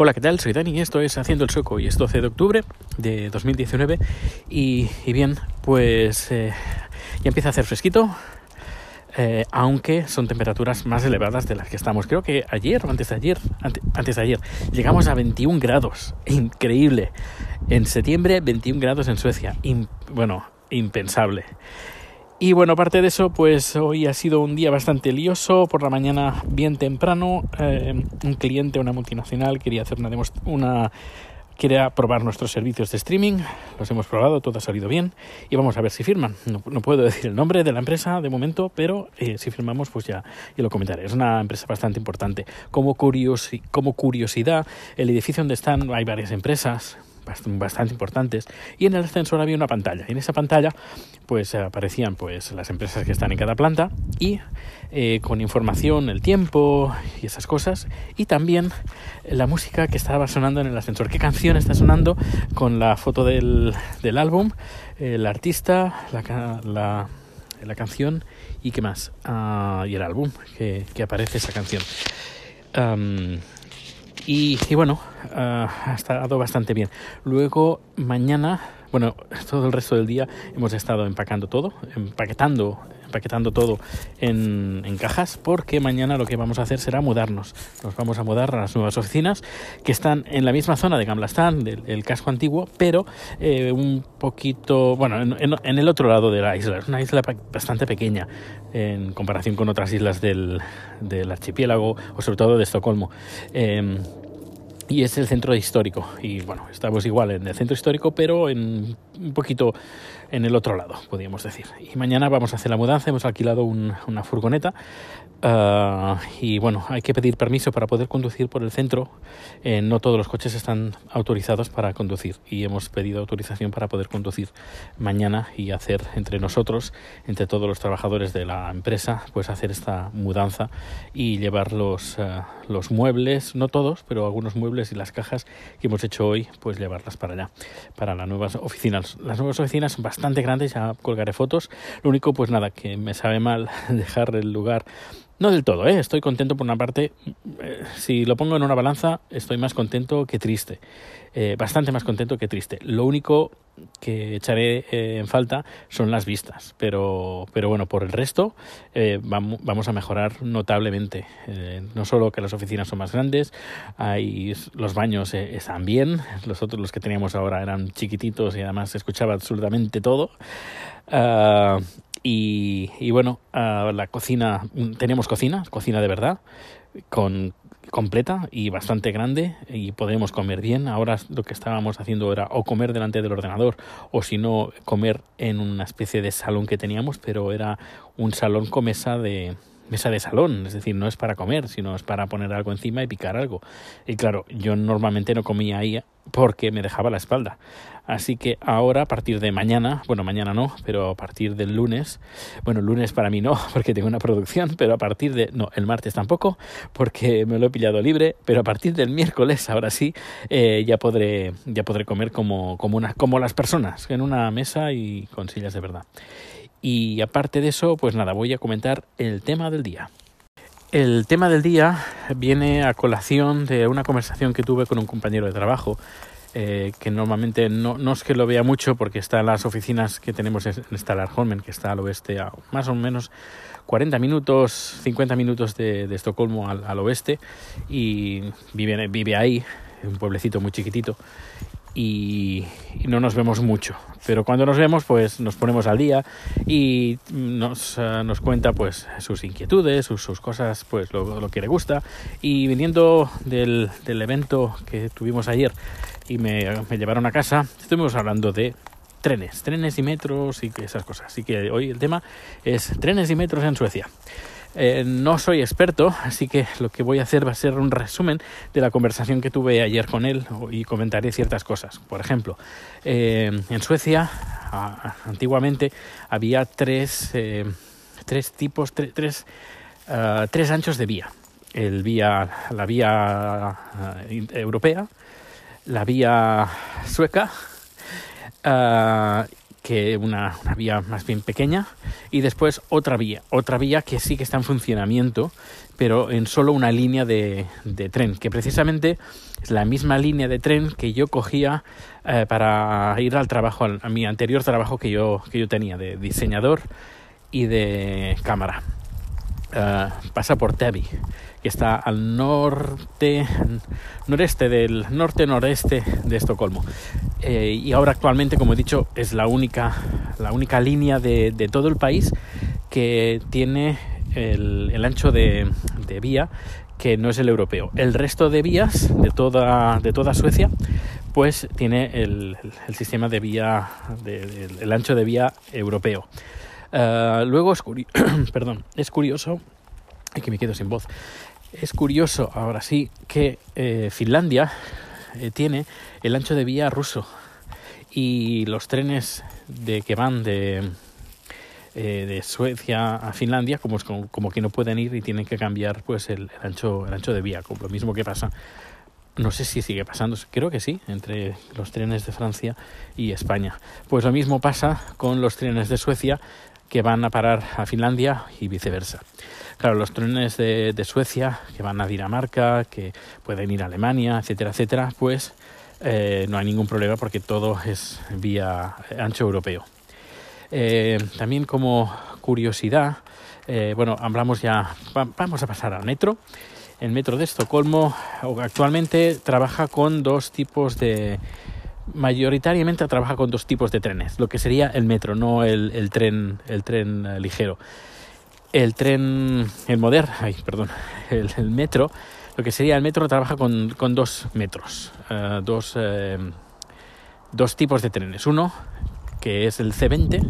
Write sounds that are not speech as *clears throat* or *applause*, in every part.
Hola, ¿qué tal? Soy Dani y esto es Haciendo el Sueco y es 12 de octubre de 2019 y, y bien, pues eh, ya empieza a hacer fresquito, eh, aunque son temperaturas más elevadas de las que estamos. Creo que ayer o antes de ayer, antes de ayer, llegamos a 21 grados, increíble. En septiembre 21 grados en Suecia, bueno, impensable. Y bueno, aparte de eso, pues hoy ha sido un día bastante lioso. Por la mañana, bien temprano, eh, un cliente, una multinacional, quería hacer una, una quería probar nuestros servicios de streaming. Los hemos probado, todo ha salido bien. Y vamos a ver si firman. No, puedo *laughs* decir el nombre de la empresa de momento, pero eh, si firmamos, pues ya, ya, lo comentaré. Es una empresa bastante importante. Como, como curiosidad, el edificio donde están hay varias empresas bastante importantes. Y en el ascensor había una pantalla. Y en esa pantalla pues aparecían pues las empresas que están en cada planta y eh, con información el tiempo y esas cosas. Y también la música que estaba sonando en el ascensor. Qué canción está sonando con la foto del, del álbum el artista la, la, la, canción y qué más. Ah, y el álbum que, que aparece esa canción y, bueno, uh, ha estado bastante bien. Luego, mañana, bueno, *laughs* todo el resto del día hemos estado empacando todo, empaquetando empaquetando todo en, cajas porque mañana lo que vamos a hacer será mudarnos. Nos vamos a mudar a las nuevas oficinas que están en la misma zona de Gamblastán, del el casco antiguo, pero eh, un poquito, bueno, en, el otro lado de la isla. Es una isla bastante pequeña en comparación con otras islas del, del archipiélago o sobre todo de Estocolmo. Eh, y es el centro histórico. Y bueno, estamos igual en el centro histórico, pero en un poquito en el otro lado, podríamos decir. Y mañana vamos a hacer la mudanza, hemos alquilado una furgoneta ah, y bueno, hay que pedir permiso para poder conducir por el centro. Eh, no todos los coches están autorizados para conducir y hemos pedido autorización para poder conducir mañana y hacer entre nosotros, entre todos los trabajadores de la empresa, pues hacer esta mudanza y llevar los, ah, los muebles, no todos, pero algunos muebles y las cajas que hemos hecho hoy, pues llevarlas para allá, para las nuevas oficinas. Las nuevas oficinas son bastante grandes, ya colgaré fotos. Lo único, pues nada, que me sabe mal *laughs* dejar el lugar no del todo, ¿eh? estoy contento por una parte. Eh, si lo pongo en una balanza, estoy más contento que triste. Eh, bastante más contento que triste. Lo único que echaré eh, en falta son las vistas, pero, pero bueno, por el resto vamos, vamos, a mejorar notablemente. no solo que las oficinas son más grandes, hay, los baños están bien, los otros, los que teníamos ahora, eran chiquititos y además se escuchaba absolutamente todo. Ah, y, bueno, la cocina, tenemos cocina, cocina de verdad, con completa y bastante grande y podemos comer bien. Ahora lo que estábamos haciendo era o comer delante del ordenador o si no comer en una especie de salón que teníamos, pero era un salón con mesa de, mesa de salón, es decir, no es para comer, sino es para poner algo encima y picar algo. Y claro, yo normalmente no comía ahí porque me dejaba la espalda. Así que ahora, a partir de mañana, bueno, mañana no, pero a partir del lunes, bueno, lunes para mí no, *laughs* porque tengo una producción, pero a partir de, no, el martes tampoco, porque me lo he pillado libre, pero a partir del miércoles, ahora sí, eh, ya podré, ya podré comer como, como, una, como las personas, en una mesa y con sillas de verdad. Y aparte de eso, pues nada, voy a comentar el tema del día. El tema del día viene a colación de una conversación que tuve con un compañero de trabajo, eh, que normalmente no, no, es que lo vea mucho porque está en las oficinas que tenemos en Stalarholmen, que está al oeste, a más o menos 40 minutos, 50 minutos de, de Estocolmo al, al, oeste, y vive, vive ahí, un pueblecito muy chiquitito, y, no nos vemos mucho. Pero cuando nos vemos, pues nos ponemos al día y nos, eh, nos cuenta pues sus inquietudes, sus, sus cosas, pues lo, lo, que le gusta. Y viniendo del, del evento que tuvimos ayer y me, me llevaron a casa, estuvimos hablando de trenes, trenes y metros y esas cosas. Así que hoy el tema es trenes y metros en Suecia. Eh, no soy experto, así que lo que voy a hacer va a ser un resumen de la conversación que tuve ayer con él y comentaré ciertas cosas. Por ejemplo, eh, en Suecia antiguamente había tres, eh, tres tipos, tres, ah, tres anchos de vía. El vía, la vía ah, europea, la vía sueca, ah, que una, una, vía más bien pequeña y después otra vía, otra vía que sí que está en funcionamiento, pero en solo una línea de, tren, que precisamente es la misma línea de tren que yo cogía eh, para ir al trabajo, a mi anterior trabajo que yo, que yo tenía de diseñador y de cámara. Uh, pasa por Tebi, que está al norte, noreste del norte noreste de Estocolmo. Eh, y ahora actualmente, como he dicho, es la única, la única línea de, todo el país que tiene el, ancho de, vía que no es el europeo. El resto de vías de toda, de toda Suecia, pues tiene el, sistema de vía, el ancho de vía europeo. Uh, luego es, curi *clears throat* perdón, es curioso, y que me quedo sin voz, es curioso ahora sí que eh, Finlandia eh, tiene el ancho de vía ruso y los trenes de que van de, eh, de Suecia a Finlandia como, como, como, que no pueden ir y tienen que cambiar pues el, el, ancho, el ancho de vía, como lo mismo que pasa no sé si sigue pasando, creo que sí, entre los trenes de Francia y España. Pues lo mismo pasa con los trenes de Suecia que van a parar a Finlandia y viceversa. Claro, los trenes de, Suecia que van a Dinamarca, que pueden ir a Alemania, etcétera, etcétera, pues eh, no hay ningún problema porque todo es vía ancho europeo. Eh, también como curiosidad, eh, bueno, hablamos ya, va, vamos a pasar al metro. El metro de Estocolmo actualmente trabaja con dos tipos de, mayoritariamente trabaja con dos tipos de trenes, lo que sería el metro, no el, tren, el tren uh, ligero. El tren, el moderno, ay, perdón, *laughs* el, metro, lo que sería el metro trabaja con, con dos metros, uh, dos, uh, dos tipos de trenes. Uno que es el C20,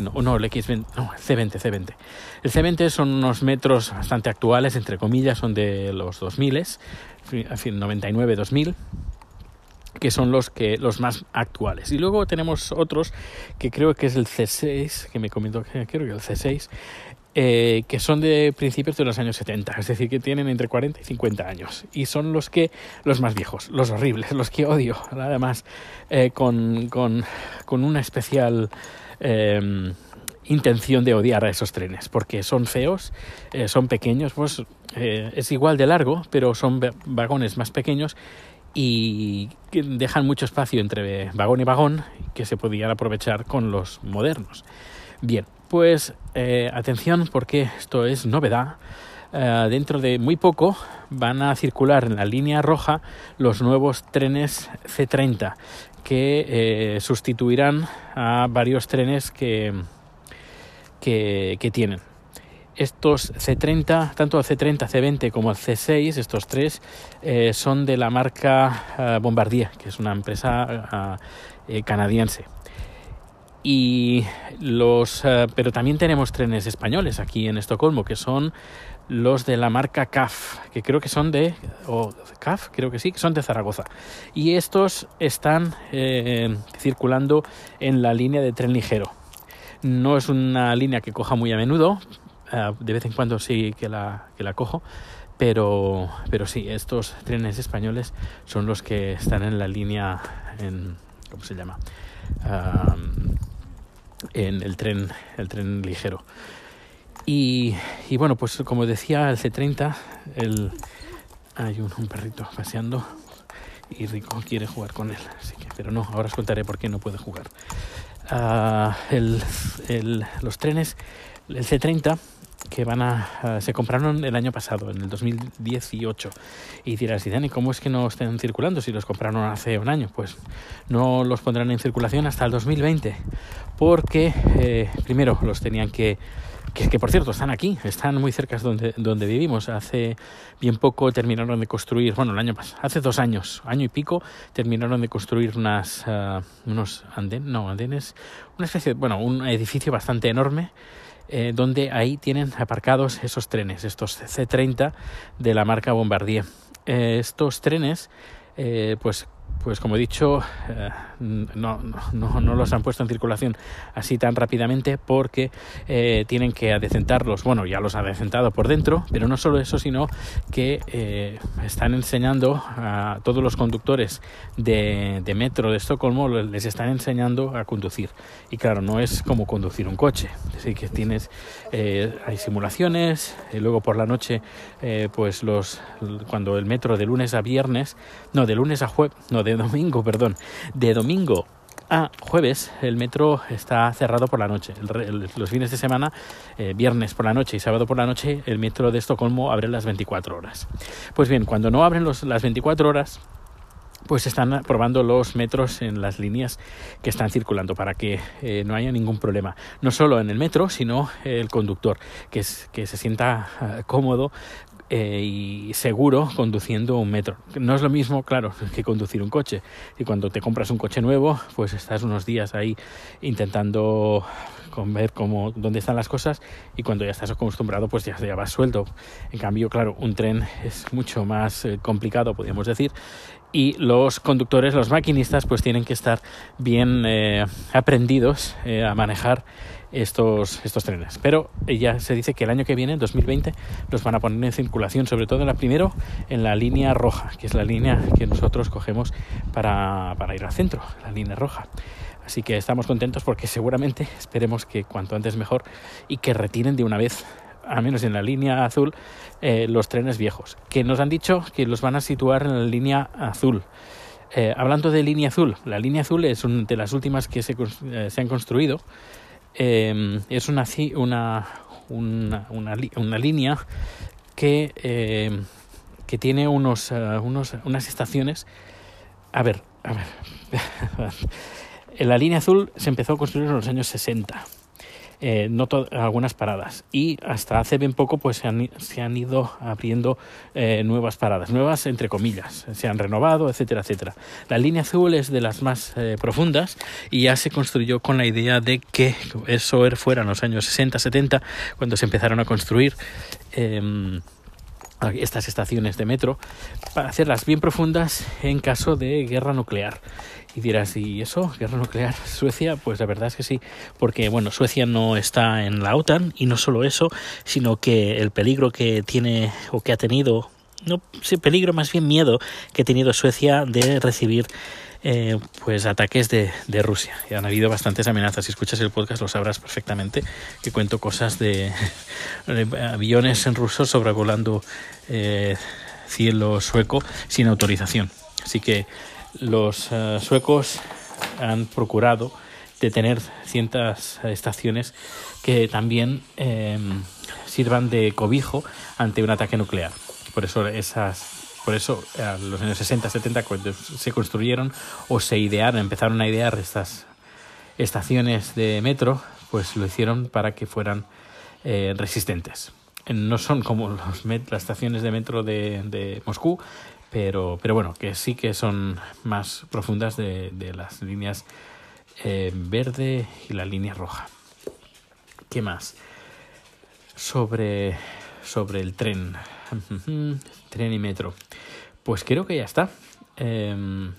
no, no el X20, no, el C20, C20. El C20 son unos metros bastante actuales, entre comillas, son de los 2000, en fin, 99, 2000 que son los que los más actuales. Y luego tenemos otros que creo que es el C6, que me comentó que creo que el C6, eh, que son de principios de los años 70, es decir, que tienen entre 40 y 50 años. Y son los que, los más viejos, los horribles, los que odio, además, eh, con, con, con, una especial... Eh, intención de odiar a esos trenes porque son feos, eh, son pequeños, pues eh, es igual de largo, pero son vagones más pequeños y dejan mucho espacio entre vagón y vagón que se podían aprovechar con los modernos. Bien, pues eh, atención porque esto es novedad. Uh, dentro de muy poco van a circular en la línea roja los nuevos trenes C30 que eh, sustituirán a varios trenes que, que tienen estos C30, tanto el C30, C20 como el C6, estos tres, eh, son de la marca uh, Bombardier, que es una empresa uh, eh, canadiense. Y los, pero también tenemos trenes españoles aquí en Estocolmo, que son los de la marca CAF, que creo que son de, o CAF, creo que sí, que son de Zaragoza. Y estos están eh, circulando en la línea de tren ligero. No es una línea que coja muy a menudo, Uh, de vez en cuando sí que la, que la cojo, pero, pero sí, estos trenes españoles son los que están en la línea, en, ¿cómo se llama? En el tren, el tren ligero. Y, y, bueno, pues como decía, el C30, el, hay un, un, perrito paseando y Rico quiere jugar con él, así que, pero no, ahora os contaré por qué no puede jugar. Uh, el, el, los trenes, el C30 que van a, se compraron el año pasado, en el 2018. Y dirás, ¿y Dani, cómo es que no estén circulando si los compraron hace un año? Pues no los pondrán en circulación hasta el 2020, porque eh, primero los tenían que, que, que, por cierto están aquí, están muy cerca donde, donde vivimos. Hace bien poco terminaron de construir, bueno, el año pasado, hace dos años, año y pico, terminaron de construir unas, uh, unos anden, no, andenes, una especie, de, bueno, un edificio bastante enorme eh, donde ahí tienen aparcados esos trenes, estos C30 de la marca Bombardier. Eh, estos trenes, eh, pues, pues como he dicho, no, no, no, los han puesto en circulación así tan rápidamente porque eh, tienen que adecentarlos. Bueno, ya los ha adecentado por dentro, pero no solo eso, sino que eh, están enseñando a todos los conductores de, de, metro de Estocolmo, les están enseñando a conducir. Y claro, no es como conducir un coche. Así que tienes, eh, hay simulaciones, y luego por la noche, pues los, cuando el metro de lunes a viernes, no, de lunes a jueves, no, de domingo, perdón, de domingo a jueves el metro está cerrado por la noche. los fines de semana, eh, viernes por la noche y sábado por la noche, el metro de Estocolmo abre las 24 horas. Pues bien, cuando no abren los, las 24 horas, pues están probando los metros en las líneas que están circulando para que eh, no haya ningún problema. No solo en el metro, sino el conductor, que, es, que se sienta ah, cómodo eh, y seguro conduciendo un metro. No es lo mismo, claro, que conducir un coche. Y cuando te compras un coche nuevo, pues estás unos días ahí intentando ver cómo, dónde están las cosas y cuando ya estás acostumbrado, pues ya, ya vas suelto. En cambio, claro, un tren es mucho más eh, complicado, podríamos decir, y los conductores, los maquinistas, pues tienen que estar bien eh, aprendidos a manejar estos, estos trenes. Pero ya se dice que el año que viene, en 2020, los van a poner en circulación, sobre todo en la primero, en la línea roja, que es la línea que nosotros cogemos para, para ir al centro, la línea roja. Así que estamos contentos porque seguramente esperemos que cuanto antes mejor y que retiren de una vez, al menos en la línea azul, eh, los trenes viejos, que nos han dicho que los van a situar en la línea azul. Eh, hablando de línea azul, la línea azul es una de las últimas que se, eh, se han construido es una, una, una, línea que, que tiene unos, unos, unas estaciones. A ver, a ver. *laughs* la línea azul se empezó a construir en los años 60 eh, algunas paradas y hasta hace bien poco pues se han, se han ido abriendo eh, nuevas paradas, nuevas entre comillas, se han renovado, etcétera, etcétera. La línea azul es de las más eh, profundas y ya se construyó con la idea de que eso er, fuera en los años 60, 70, cuando se empezaron a construir em, estas estaciones de metro para hacerlas bien profundas en caso de guerra nuclear. Y dirás, ¿y eso? ¿Guerra nuclear? ¿Suecia? Pues la verdad es que sí, porque bueno, Suecia no está en la OTAN y no solo eso, sino que el peligro que tiene o que ha tenido, no sí, peligro, más bien miedo que ha tenido Suecia de recibir eh, pues ataques de, Rusia. Han habido bastantes amenazas. Si escuchas el podcast lo sabrás perfectamente que cuento cosas de, *laughs* aviones en ruso sobrevolando eh, cielo sueco sin autorización. Así que los eh, suecos han procurado detener ciertas estaciones que también sirvan de cobijo ante un ataque nuclear. Por eso esas por eso a los años 60, 70 cuando se construyeron o se idearon, empezaron a idear estas estaciones de metro, pues lo hicieron para que fueran eh, resistentes. No son como los las estaciones de metro de, de Moscú, pero, pero bueno, que sí que son más profundas de, de las líneas eh, verde y la línea roja. ¿Qué más? Sobre, sobre el tren. *laughs* tren y metro. Pues creo que ya está. Em,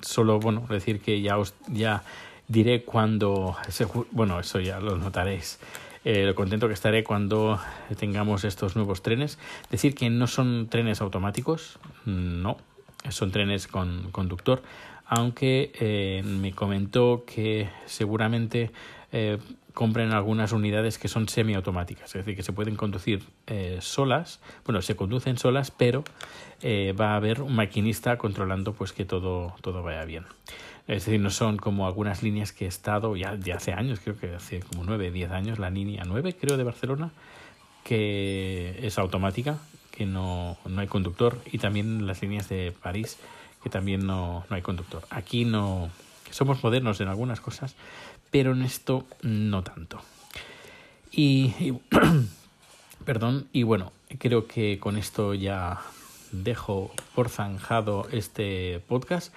solo, bueno, decir que ya os ya diré cuando... Bueno, eso ya lo notaréis eh, lo contento que estaré cuando tengamos estos nuevos trenes. Decir que no son trenes automáticos, no, son trenes con conductor, aunque eh, me comentó que seguramente eh, compren algunas unidades que son semiautomáticas, es decir, que se pueden conducir eh, solas, bueno, se conducen solas, pero eh, va a haber un maquinista controlando pues que todo, todo vaya bien. Es decir, no son como algunas líneas que he estado ya de hace años, creo que hace como 9, 10 años, la línea 9, creo, de Barcelona, que es automática, que no, no hay conductor, y también las líneas de París, que también no, no hay conductor. Aquí no somos modernos en algunas cosas, pero en esto no tanto. Y, *clears throat* perdón, y bueno, creo que con esto ya dejo por zanjado este podcast.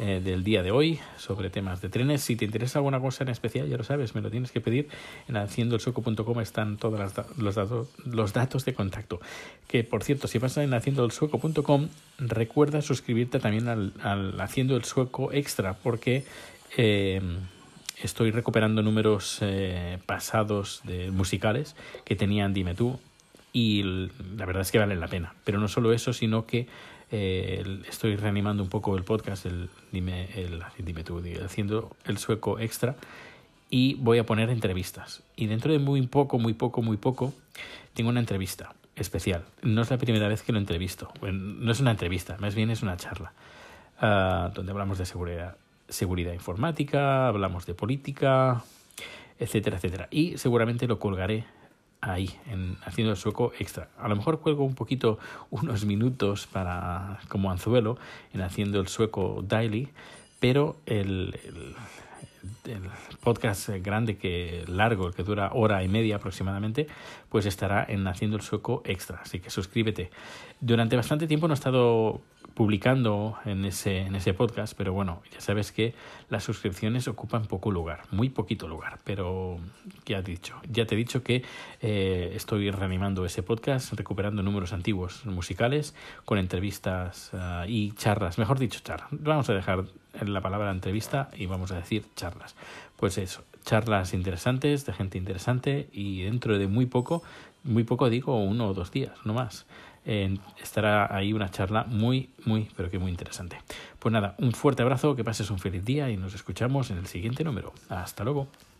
eh, del día de hoy sobre temas de trenes. Si te interesa alguna cosa en especial, ya lo sabes, me lo tienes que pedir. En haciendoelsueco.com están todos los datos, los datos de contacto. Que por cierto, si vas en haciendoelsueco.com, recuerda suscribirte también al, al Haciendo el Sueco Extra, porque eh, estoy recuperando números eh, pasados de musicales que tenían Dime tú y la verdad es que vale la pena. Pero no solo eso, sino que eh, estoy reanimando un poco el podcast, el dime, el, dime tú, haciendo el sueco extra y voy a poner entrevistas. Y dentro de muy poco, muy poco, muy poco, tengo una entrevista especial. No es la primera vez que lo entrevisto. no es una entrevista, más bien es una charla uh, donde hablamos de seguridad, seguridad informática, hablamos de política, etcétera, etcétera. Y seguramente lo colgaré ahí, en haciendo el sueco extra. A lo mejor cuelgo un poquito, unos minutos para como anzuelo en haciendo el sueco daily, pero el, el, el podcast grande que largo, que dura hora y media aproximadamente, pues estará en haciendo el sueco extra. Así que suscríbete. Durante bastante tiempo no he estado publicando en ese, en ese podcast, pero bueno, ya sabes que las suscripciones ocupan poco lugar, muy poquito lugar, pero ya, he dicho, ya te he dicho que eh, estoy reanimando ese podcast, recuperando números antiguos musicales con entrevistas uh, y charlas, mejor dicho, charlas. Vamos a dejar la palabra entrevista y vamos a decir charlas. Pues eso, charlas interesantes de gente interesante y dentro de muy poco, muy poco digo uno o dos días, no más estará ahí una charla muy, muy, pero que muy interesante. Pues nada, un fuerte abrazo, que pases un feliz día y nos escuchamos en el siguiente número. Hasta luego.